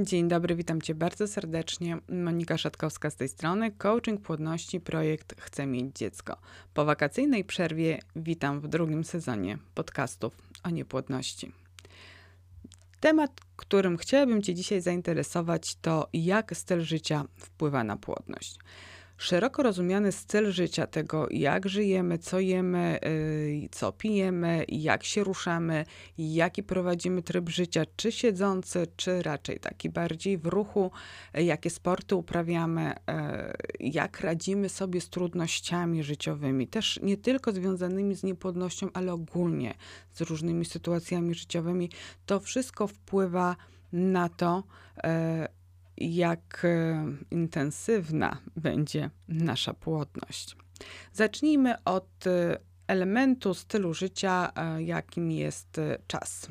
Dzień dobry, witam Cię bardzo serdecznie. Monika Szatkowska z tej strony, coaching płodności, projekt Chcę mieć dziecko. Po wakacyjnej przerwie witam w drugim sezonie podcastów o niepłodności. Temat, którym chciałabym Cię dzisiaj zainteresować, to jak styl życia wpływa na płodność szeroko rozumiany styl życia, tego jak żyjemy, co jemy, y, co pijemy, jak się ruszamy, jaki prowadzimy tryb życia, czy siedzący, czy raczej taki bardziej w ruchu, jakie sporty uprawiamy, y, jak radzimy sobie z trudnościami życiowymi, też nie tylko związanymi z niepłodnością, ale ogólnie z różnymi sytuacjami życiowymi. To wszystko wpływa na to, y, jak e, intensywna będzie nasza płodność. Zacznijmy od e, elementu stylu życia, e, jakim jest czas.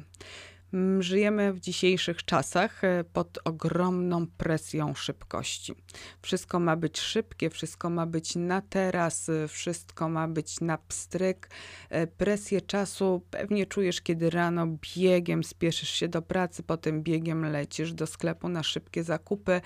Żyjemy w dzisiejszych czasach e, pod ogromną presją szybkości. Wszystko ma być szybkie, wszystko ma być na teraz, e, wszystko ma być na pstryk. E, presję czasu pewnie czujesz, kiedy rano biegiem spieszysz się do pracy, potem biegiem lecisz do sklepu na szybkie zakupy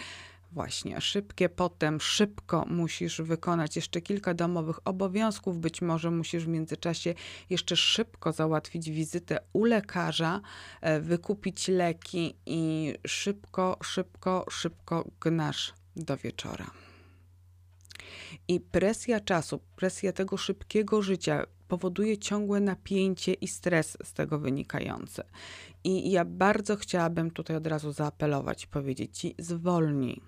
właśnie szybkie, potem szybko musisz wykonać jeszcze kilka domowych obowiązków, być może musisz w międzyczasie jeszcze szybko załatwić wizytę u lekarza, e, wykupić leki i szybko, szybko, szybko gnasz do wieczora. I presja czasu, presja tego szybkiego życia powoduje ciągłe napięcie i stres z tego wynikający. I ja bardzo chciałabym tutaj od razu zaapelować, powiedzieć ci: zwolnij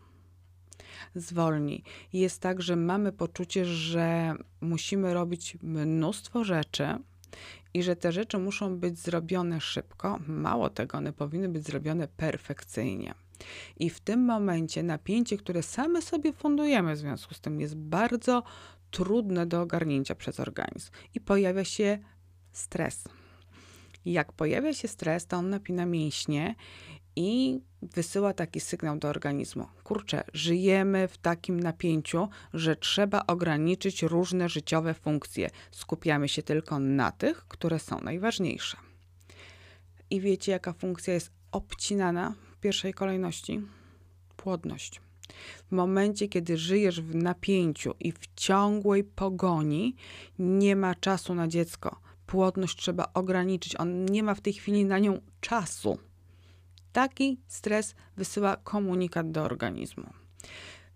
zwolni. Jest tak, że mamy poczucie, że musimy robić mnóstwo rzeczy i że te rzeczy muszą być zrobione szybko. Mało tego, one powinny być zrobione perfekcyjnie. I w tym momencie napięcie, które same sobie fundujemy w związku z tym, jest bardzo trudne do ogarnięcia przez organizm i pojawia się stres. Jak pojawia się stres, to on napina mięśnie i wysyła taki sygnał do organizmu. Kurczę, żyjemy w takim napięciu, że trzeba ograniczyć różne życiowe funkcje. Skupiamy się tylko na tych, które są najważniejsze. I wiecie, jaka funkcja jest obcinana w pierwszej kolejności? Płodność. W momencie, kiedy żyjesz w napięciu i w ciągłej pogoni, nie ma czasu na dziecko. Płodność trzeba ograniczyć. On nie ma w tej chwili na nią czasu Taki stres wysyła komunikat do organizmu.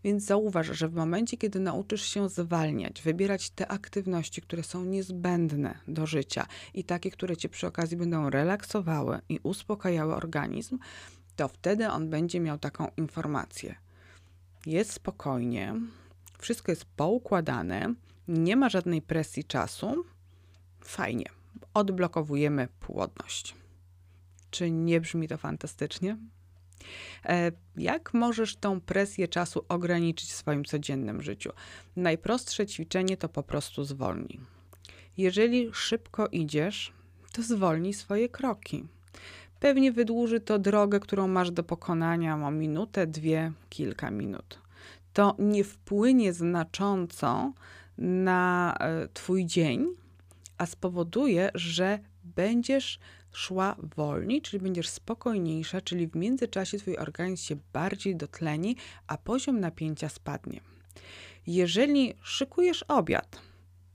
Więc zauważ, że w momencie, kiedy nauczysz się zwalniać, wybierać te aktywności, które są niezbędne do życia i takie, które cię przy okazji będą relaksowały i uspokajały organizm, to wtedy on będzie miał taką informację. Jest spokojnie, wszystko jest poukładane, nie ma żadnej presji czasu. Fajnie, odblokowujemy płodność. Czy nie brzmi to fantastycznie? E, jak możesz tą presję czasu ograniczyć w swoim codziennym życiu? Najprostsze ćwiczenie to po prostu zwolnij. Jeżeli szybko idziesz, to zwolnij swoje kroki. Pewnie wydłuży to drogę, którą masz do pokonania o minutę, dwie, kilka minut. To nie wpłynie znacząco na e, Twój dzień, a spowoduje, że będziesz szła wolniej, czyli będziesz spokojniejsza, czyli w międzyczasie twój organizm się bardziej dotleni, a poziom napięcia spadnie. Jeżeli szykujesz obiad,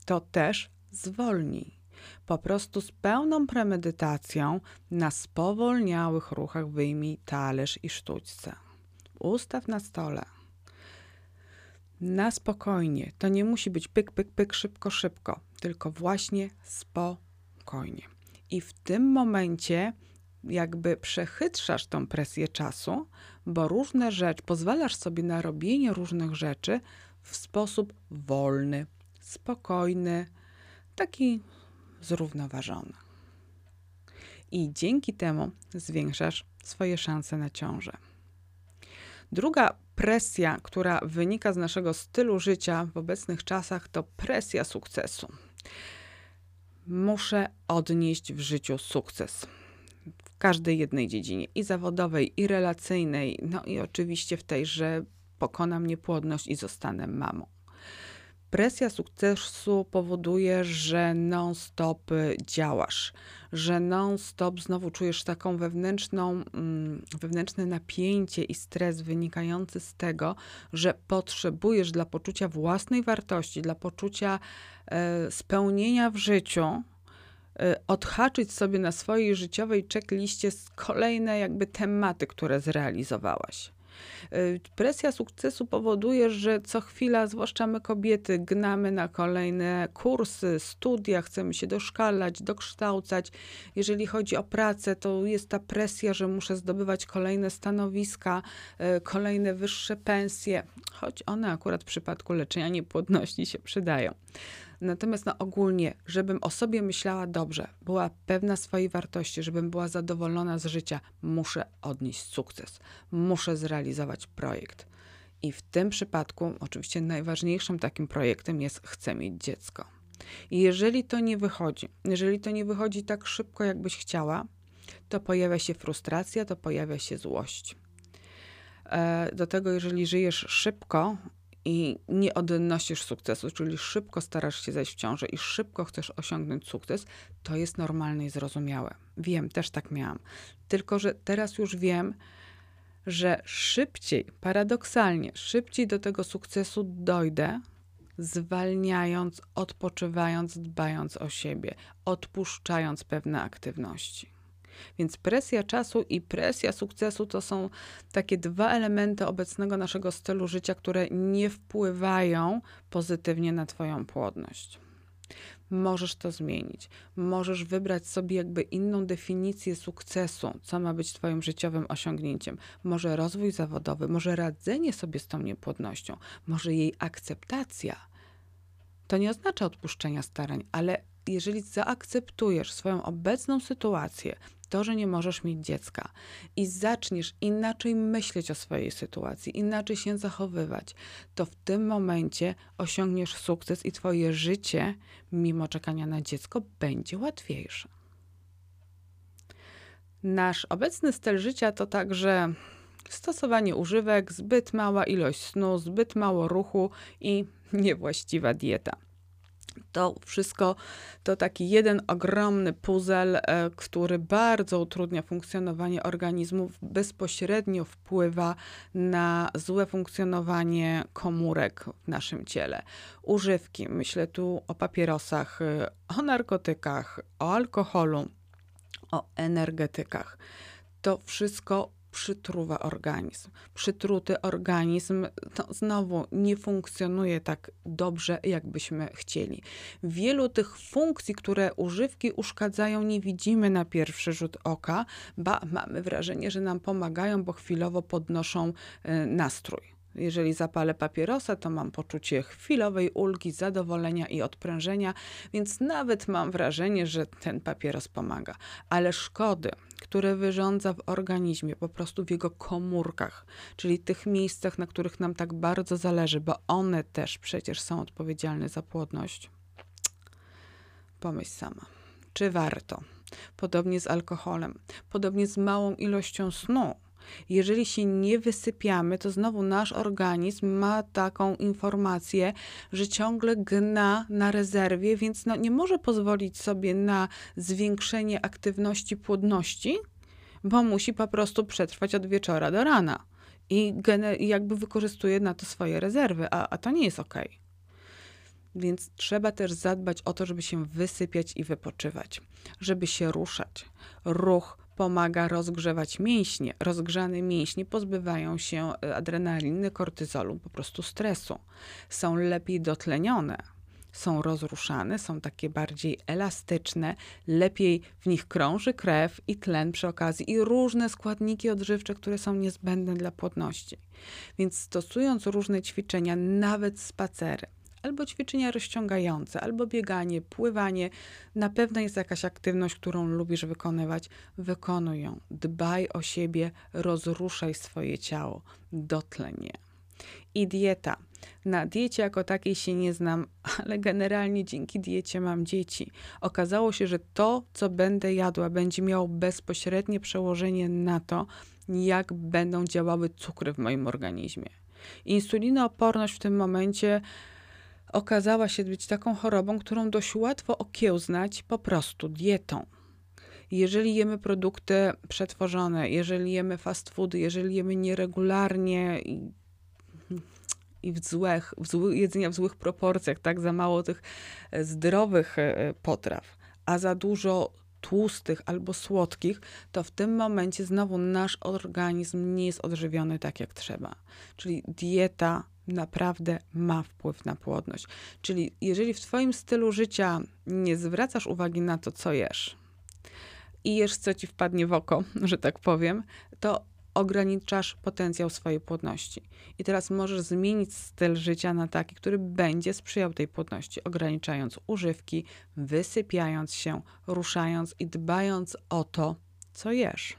to też zwolnij. Po prostu z pełną premedytacją na spowolniałych ruchach wyjmij talerz i sztućce. Ustaw na stole. Na spokojnie. To nie musi być pyk, pyk, pyk, szybko, szybko, tylko właśnie spokojnie. I w tym momencie jakby przechytrzasz tą presję czasu, bo różne rzeczy, pozwalasz sobie na robienie różnych rzeczy w sposób wolny, spokojny, taki zrównoważony. I dzięki temu zwiększasz swoje szanse na ciążę. Druga presja, która wynika z naszego stylu życia w obecnych czasach, to presja sukcesu muszę odnieść w życiu sukces. W każdej jednej dziedzinie i zawodowej, i relacyjnej, no i oczywiście w tej, że pokonam niepłodność i zostanę mamą. Presja sukcesu powoduje, że non-stop działasz, że non-stop znowu czujesz taką wewnętrzną, mm, wewnętrzne napięcie i stres wynikający z tego, że potrzebujesz dla poczucia własnej wartości, dla poczucia e, spełnienia w życiu, e, odhaczyć sobie na swojej życiowej checkliście kolejne jakby tematy, które zrealizowałaś. Y, presja sukcesu powoduje, że co chwila, zwłaszcza my kobiety, gnamy na kolejne kursy, studia, chcemy się doszkalać, dokształcać. Jeżeli chodzi o pracę, to jest ta presja, że muszę zdobywać kolejne stanowiska, y, kolejne wyższe pensje, choć one akurat w przypadku leczenia niepłodności się przydają. Natomiast no, ogólnie, żebym o sobie myślała dobrze, była pewna swojej wartości, żebym była zadowolona z życia, muszę odnieść sukces, muszę zrealizować projekt. I w tym przypadku, oczywiście, najważniejszym takim projektem jest chcę mieć dziecko. I jeżeli to nie wychodzi, jeżeli to nie wychodzi tak szybko, jakbyś chciała, to pojawia się frustracja, to pojawia się złość. E, do tego, jeżeli żyjesz szybko, i nie odnosisz sukcesu, czyli szybko starasz się zejść w ciążę i szybko chcesz osiągnąć sukces, to jest normalne i zrozumiałe. Wiem, też tak miałam. Tylko, że teraz już wiem, że szybciej, paradoksalnie, szybciej do tego sukcesu dojdę, zwalniając, odpoczywając, dbając o siebie, odpuszczając pewne aktywności. Więc presja czasu i presja sukcesu to są takie dwa elementy obecnego naszego stylu życia, które nie wpływają pozytywnie na Twoją płodność. Możesz to zmienić. Możesz wybrać sobie jakby inną definicję sukcesu, co ma być Twoim życiowym osiągnięciem. Może rozwój zawodowy, może radzenie sobie z tą niepłodnością, może jej akceptacja. To nie oznacza odpuszczenia starań, ale jeżeli zaakceptujesz swoją obecną sytuację, to, że nie możesz mieć dziecka i zaczniesz inaczej myśleć o swojej sytuacji, inaczej się zachowywać, to w tym momencie osiągniesz sukces i Twoje życie, mimo czekania na dziecko, będzie łatwiejsze. Nasz obecny styl życia to także stosowanie używek, zbyt mała ilość snu, zbyt mało ruchu i niewłaściwa dieta. To wszystko to taki jeden ogromny puzzle, e, który bardzo utrudnia funkcjonowanie organizmów, bezpośrednio wpływa na złe funkcjonowanie komórek w naszym ciele. Używki, myślę tu o papierosach, e, o narkotykach, o alkoholu, o energetykach. To wszystko przytruwa organizm. Przytruty organizm to znowu nie funkcjonuje tak dobrze, jakbyśmy chcieli. Wielu tych funkcji, które używki uszkadzają, nie widzimy na pierwszy rzut oka, ba mamy wrażenie, że nam pomagają, bo chwilowo podnoszą y, nastrój. Jeżeli zapalę papierosa, to mam poczucie chwilowej ulgi, zadowolenia i odprężenia, więc nawet mam wrażenie, że ten papieros pomaga. Ale szkody, które wyrządza w organizmie, po prostu w jego komórkach, czyli tych miejscach, na których nam tak bardzo zależy, bo one też przecież są odpowiedzialne za płodność. Pomyśl sama, czy warto? Podobnie z alkoholem, podobnie z małą ilością snu jeżeli się nie wysypiamy, to znowu nasz organizm ma taką informację, że ciągle gna na rezerwie, więc no, nie może pozwolić sobie na zwiększenie aktywności płodności, bo musi po prostu przetrwać od wieczora do rana. I, jakby wykorzystuje na to swoje rezerwy, a, a to nie jest ok. Więc trzeba też zadbać o to, żeby się wysypiać i wypoczywać, żeby się ruszać. Ruch pomaga rozgrzewać mięśnie. Rozgrzane mięśnie pozbywają się e, adrenaliny, kortyzolu, po prostu stresu. Są lepiej dotlenione, są rozruszane, są takie bardziej elastyczne, lepiej w nich krąży krew i tlen przy okazji i różne składniki odżywcze, które są niezbędne dla płodności. Więc stosując różne ćwiczenia, nawet spacery, albo ćwiczenia rozciągające, albo bieganie, pływanie. Na pewno jest jakaś aktywność, którą lubisz wykonywać. Wykonuj ją. Dbaj o siebie, rozruszaj swoje ciało, dotleń je. I dieta. Na diecie jako takiej się nie znam, ale generalnie dzięki diecie mam dzieci. Okazało się, że to, co będę jadła, będzie miało bezpośrednie przełożenie na to, jak będą działały cukry w moim organizmie. Insulinooporność w tym momencie okazała się być taką chorobą, którą dość łatwo okiełznać po prostu dietą. Jeżeli jemy produkty przetworzone, jeżeli jemy fast foody, jeżeli jemy nieregularnie i, i w złych, w zły, jedzenia w złych proporcjach, tak za mało tych e, zdrowych e, potraw, a za dużo tłustych albo słodkich, to w tym momencie znowu nasz organizm nie jest odżywiony tak jak trzeba. Czyli dieta naprawdę ma wpływ na płodność. Czyli jeżeli w Twoim stylu życia nie zwracasz uwagi na to, co jesz, i jesz, co ci wpadnie w oko, że tak powiem, to ograniczasz potencjał swojej płodności. I teraz możesz zmienić styl życia na taki, który będzie sprzyjał tej płodności, ograniczając używki, wysypiając się, ruszając i dbając o to, co jesz.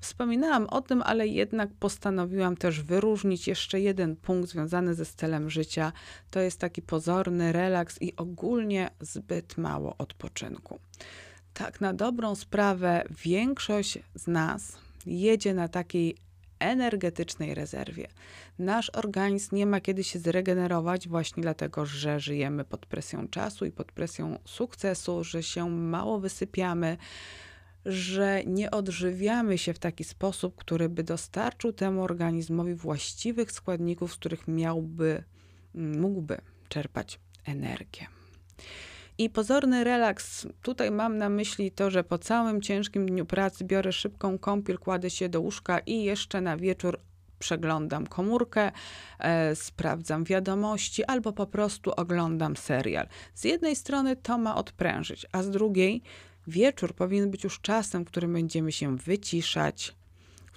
Wspominałam o tym, ale jednak postanowiłam też wyróżnić jeszcze jeden punkt związany ze stylem życia. To jest taki pozorny relaks i ogólnie zbyt mało odpoczynku. Tak, na dobrą sprawę, większość z nas jedzie na takiej energetycznej rezerwie. Nasz organizm nie ma kiedy się zregenerować, właśnie dlatego, że żyjemy pod presją czasu i pod presją sukcesu, że się mało wysypiamy, że nie odżywiamy się w taki sposób, który by dostarczył temu organizmowi właściwych składników, z których miałby, mógłby czerpać energię. I pozorny relaks, tutaj mam na myśli to, że po całym ciężkim dniu pracy biorę szybką kąpiel, kładę się do łóżka i jeszcze na wieczór przeglądam komórkę, e, sprawdzam wiadomości albo po prostu oglądam serial. Z jednej strony to ma odprężyć, a z drugiej wieczór powinien być już czasem, w którym będziemy się wyciszać,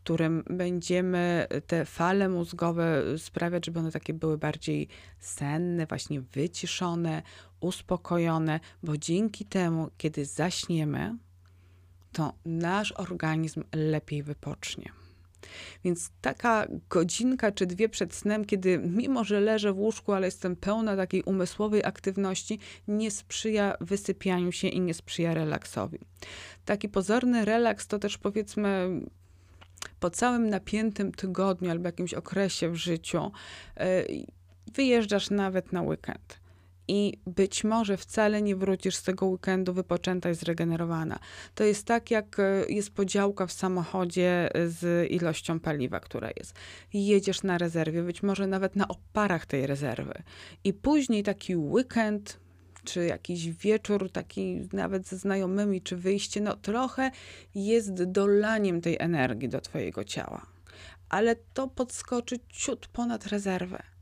którym będziemy te fale mózgowe sprawiać, żeby one takie były bardziej senne, właśnie wyciszone, uspokojone, bo dzięki temu, kiedy zaśniemy, to nasz organizm lepiej wypocznie. Więc taka godzinka czy dwie przed snem, kiedy mimo, że leżę w łóżku, ale jestem pełna takiej umysłowej aktywności, nie sprzyja wysypianiu się i nie sprzyja relaksowi. Taki pozorny relaks to też powiedzmy po całym napiętym tygodniu albo jakimś okresie w życiu e, wyjeżdżasz nawet na weekend. I być może wcale nie wrócisz z tego weekendu wypoczęta i zregenerowana. To jest tak, jak e, jest podziałka w samochodzie z ilością paliwa, która jest. Jedziesz na rezerwie, być może nawet na oparach tej rezerwy. I później taki weekend czy jakiś wieczór taki nawet ze znajomymi, czy wyjście, no trochę jest dolaniem tej energii do twojego ciała. Ale to podskoczy ciut ponad rezerwę.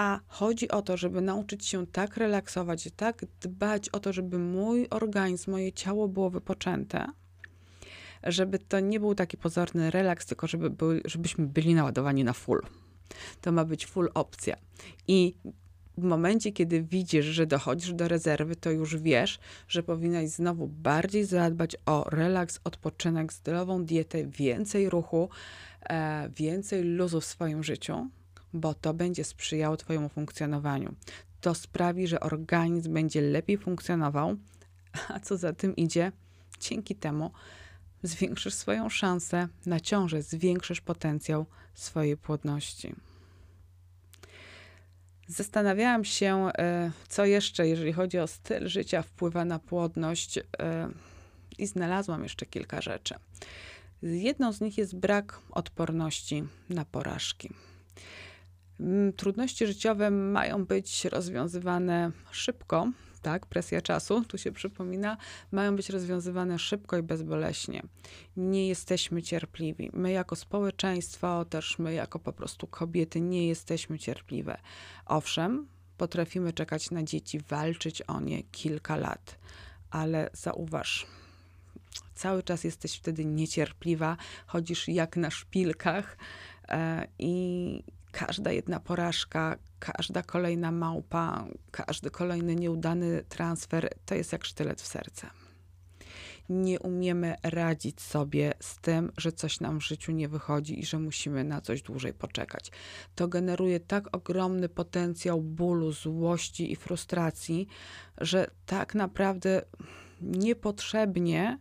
A chodzi o to, żeby nauczyć się tak relaksować, tak dbać o to, żeby mój organizm, moje ciało było wypoczęte, żeby to nie był taki pozorny relaks, tylko żeby był, żebyśmy byli naładowani na full. To ma być full opcja. I w momencie, kiedy widzisz, że dochodzisz do rezerwy, to już wiesz, że powinnaś znowu bardziej zadbać o relaks, odpoczynek, zdrową dietę, więcej ruchu, e, więcej luzu w swoim życiu, bo to będzie sprzyjało Twojemu funkcjonowaniu. To sprawi, że organizm będzie lepiej funkcjonował, a co za tym idzie, dzięki temu zwiększysz swoją szansę na ciążę, zwiększysz potencjał swojej płodności. Zastanawiałam się, e, co jeszcze, jeżeli chodzi o styl życia, wpływa na płodność, e, i znalazłam jeszcze kilka rzeczy. Jedną z nich jest brak odporności na porażki. Mm, trudności życiowe mają być rozwiązywane szybko, tak, presja czasu, tu się przypomina, mają być rozwiązywane szybko i bezboleśnie. Nie jesteśmy cierpliwi. My jako społeczeństwo, też my jako po prostu kobiety nie jesteśmy cierpliwe. Owszem, potrafimy czekać na dzieci, walczyć o nie kilka lat, ale zauważ, cały czas jesteś wtedy niecierpliwa, chodzisz jak na szpilkach e, i każda jedna porażka, każda kolejna małpa, każdy kolejny nieudany transfer to jest jak sztylet w serce. Nie umiemy radzić sobie z tym, że coś nam w życiu nie wychodzi i że musimy na coś dłużej poczekać. To generuje tak ogromny potencjał bólu, złości i frustracji, że tak naprawdę niepotrzebnie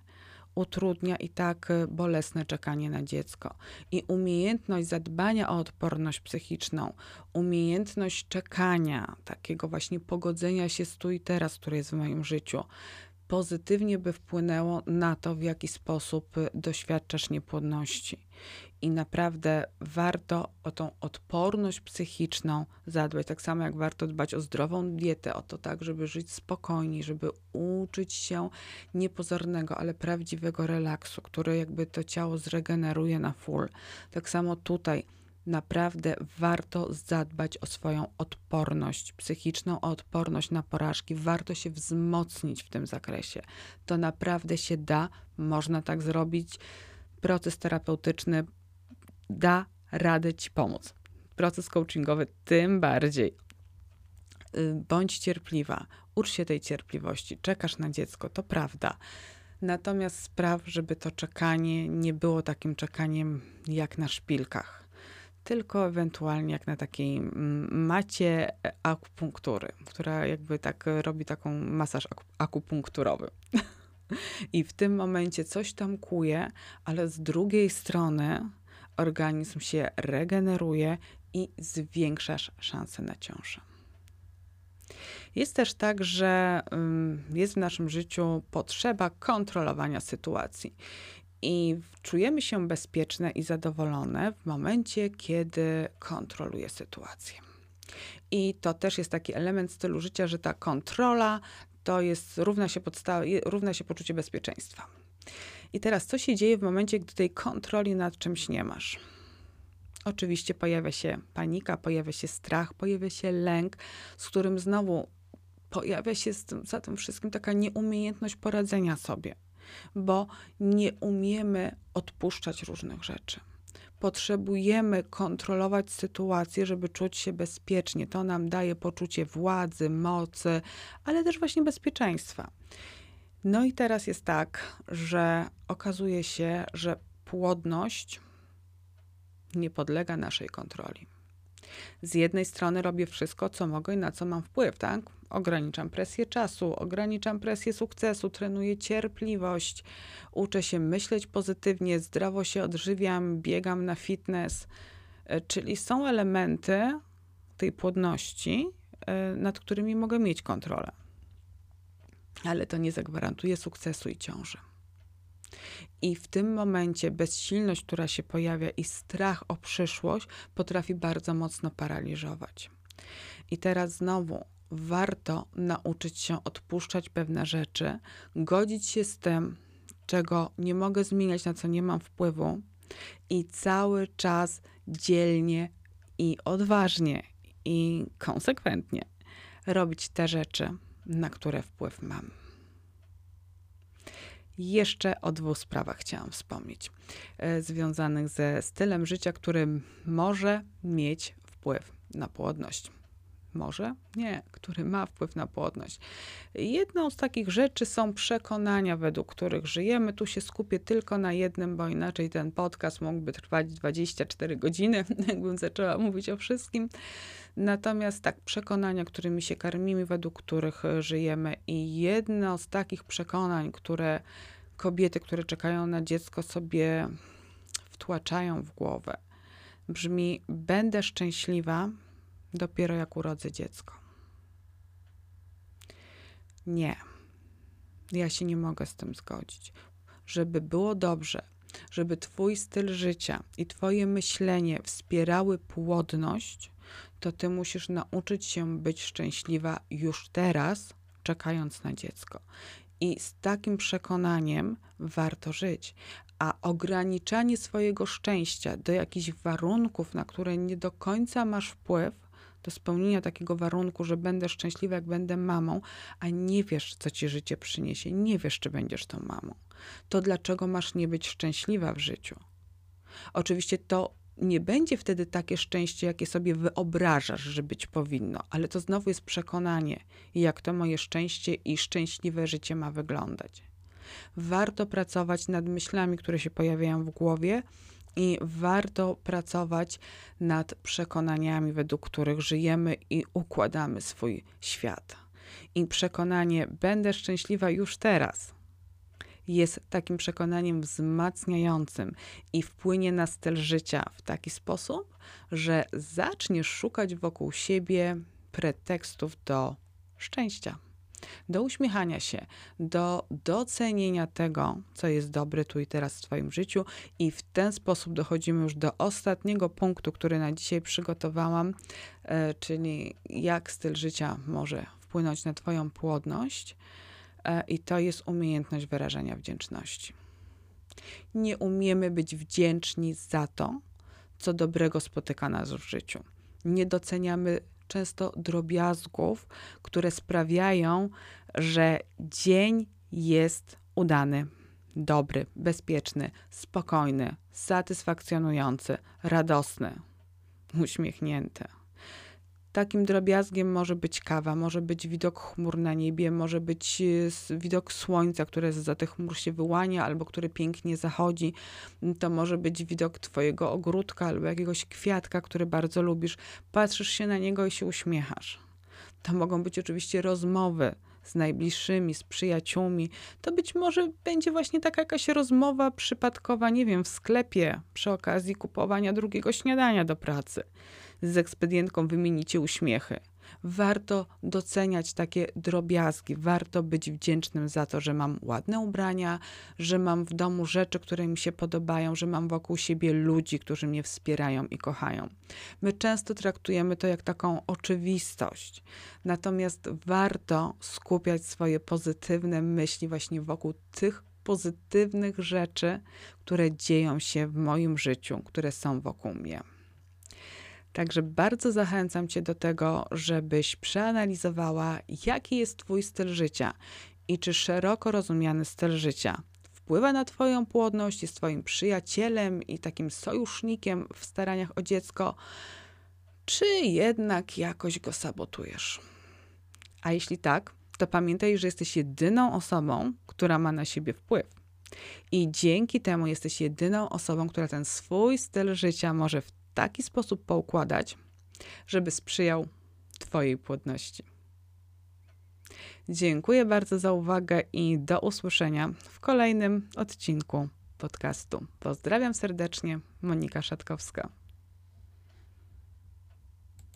utrudnia i tak y, bolesne czekanie na dziecko. I umiejętność zadbania o odporność psychiczną, umiejętność czekania, takiego właśnie pogodzenia się z tu i teraz, które jest w moim życiu, pozytywnie by wpłynęło na to, w jaki sposób y, doświadczasz niepłodności. I naprawdę warto o tą odporność psychiczną zadbać, tak samo jak warto dbać o zdrową dietę, o to tak, żeby żyć spokojniej, żeby uczyć się niepozornego, ale prawdziwego relaksu, który jakby to ciało zregeneruje na full. Tak samo tutaj naprawdę warto zadbać o swoją odporność psychiczną, o odporność na porażki. Warto się wzmocnić w tym zakresie. To naprawdę się da, można tak zrobić. Proces terapeutyczny da radę ci pomóc. Proces coachingowy tym bardziej. Y, bądź cierpliwa, ucz się tej cierpliwości, czekasz na dziecko, to prawda. Natomiast spraw, żeby to czekanie nie było takim czekaniem jak na szpilkach tylko ewentualnie jak na takiej mm, macie akupunktury, która jakby tak robi taką masaż akupunkturowy. I w tym momencie coś tam kuje, ale z drugiej strony organizm się regeneruje i zwiększasz szanse na ciążę. Jest też tak, że jest w naszym życiu potrzeba kontrolowania sytuacji i czujemy się bezpieczne i zadowolone w momencie, kiedy kontroluje sytuację. I to też jest taki element stylu życia, że ta kontrola to jest równa się, podstawa, równa się poczucie bezpieczeństwa. I teraz, co się dzieje w momencie, gdy tej kontroli nad czymś nie masz? Oczywiście pojawia się panika, pojawia się strach, pojawia się lęk, z którym znowu pojawia się tym, za tym wszystkim taka nieumiejętność poradzenia sobie bo nie umiemy odpuszczać różnych rzeczy. Potrzebujemy kontrolować sytuację, żeby czuć się bezpiecznie. To nam daje poczucie władzy, mocy, ale też właśnie bezpieczeństwa. No i teraz jest tak, że okazuje się, że płodność nie podlega naszej kontroli. Z jednej strony robię wszystko, co mogę i na co mam wpływ, tak? ograniczam presję czasu, ograniczam presję sukcesu, trenuję cierpliwość, uczę się myśleć pozytywnie, zdrowo się odżywiam, biegam na fitness. E, czyli są elementy tej płodności, e, nad którymi mogę mieć kontrolę. Ale to nie zagwarantuje sukcesu i ciąży. I w tym momencie bezsilność, która się pojawia i strach o przyszłość potrafi bardzo mocno paraliżować. I teraz znowu warto nauczyć się odpuszczać pewne rzeczy, godzić się z tym, czego nie mogę zmieniać, na co nie mam wpływu, i cały czas dzielnie i odważnie i konsekwentnie robić te rzeczy, na które wpływ mam. Jeszcze o dwóch sprawach chciałam wspomnieć, e, związanych ze stylem życia, który może mieć wpływ na płodność może nie, który ma wpływ na płodność. Jedną z takich rzeczy są przekonania, według których żyjemy. Tu się skupię tylko na jednym, bo inaczej ten podcast mógłby trwać 24 godziny, jakbym zaczęła mówić o wszystkim. Natomiast tak, przekonania, którymi się karmimy, według których żyjemy, i jedno z takich przekonań, które kobiety, które czekają na dziecko, sobie wtłaczają w głowę, brzmi: Będę szczęśliwa, dopiero jak urodzę dziecko. Nie, ja się nie mogę z tym zgodzić. Żeby było dobrze, żeby Twój styl życia i Twoje myślenie wspierały płodność, to Ty musisz nauczyć się być szczęśliwa już teraz, czekając na dziecko. I z takim przekonaniem warto żyć. A ograniczanie swojego szczęścia do jakichś warunków, na które nie do końca masz wpływ, do spełnienia takiego warunku, że będę szczęśliwa, jak będę mamą, a nie wiesz, co ci życie przyniesie, nie wiesz, czy będziesz tą mamą, to dlaczego masz nie być szczęśliwa w życiu? Oczywiście to nie będzie wtedy takie szczęście, jakie sobie wyobrażasz, że być powinno, ale to znowu jest przekonanie, jak to moje szczęście i szczęśliwe życie ma wyglądać. Warto pracować nad myślami, które się pojawiają w głowie, i warto pracować nad przekonaniami, według których żyjemy i układamy swój świat. I przekonanie, będę szczęśliwa już teraz, jest takim przekonaniem wzmacniającym i wpłynie na styl życia w taki sposób, że zaczniesz szukać wokół siebie pretekstów do szczęścia do uśmiechania się, do docenienia tego, co jest dobre tu i teraz w Twoim życiu, i w ten sposób dochodzimy już do ostatniego punktu, który na dzisiaj przygotowałam, e, czyli jak styl życia może wpłynąć na Twoją płodność, e, i to jest umiejętność wyrażania wdzięczności. Nie umiemy być wdzięczni za to, co dobrego spotyka nas w życiu. Nie doceniamy często drobiazgów, które sprawiają, że dzień jest udany, dobry, bezpieczny, spokojny, satysfakcjonujący, radosny, uśmiechnięty. Takim drobiazgiem może być kawa, może być widok chmur na niebie, może być e, widok słońca, które za tych chmur się wyłania albo które pięknie zachodzi. To może być widok twojego ogródka albo jakiegoś kwiatka, który bardzo lubisz. Patrzysz się na niego i się uśmiechasz. To mogą być oczywiście rozmowy z najbliższymi, z przyjaciółmi. To być może będzie właśnie taka jakaś rozmowa przypadkowa, nie wiem, w sklepie przy okazji kupowania drugiego śniadania do pracy z ekspedientką wymienicie uśmiechy. Warto doceniać takie drobiazgi, warto być wdzięcznym za to, że mam ładne ubrania, że mam w domu rzeczy, które mi się podobają, że mam wokół siebie ludzi, którzy mnie wspierają i kochają. My często traktujemy to jak taką oczywistość, natomiast warto skupiać swoje pozytywne myśli właśnie wokół tych pozytywnych rzeczy, które dzieją się w moim życiu, które są wokół mnie. Także bardzo zachęcam Cię do tego, żebyś przeanalizowała, jaki jest Twój styl życia i czy szeroko rozumiany styl życia wpływa na Twoją płodność, jest Twoim przyjacielem i takim sojusznikiem w staraniach o dziecko, czy jednak jakoś go sabotujesz. A jeśli tak, to pamiętaj, że jesteś jedyną osobą, która ma na siebie wpływ. I dzięki temu jesteś jedyną osobą, która ten swój styl życia może w taki sposób poukładać, żeby sprzyjał Twojej płodności. Dziękuję bardzo za uwagę i do usłyszenia w kolejnym odcinku podcastu. Pozdrawiam serdecznie, Monika Szatkowska.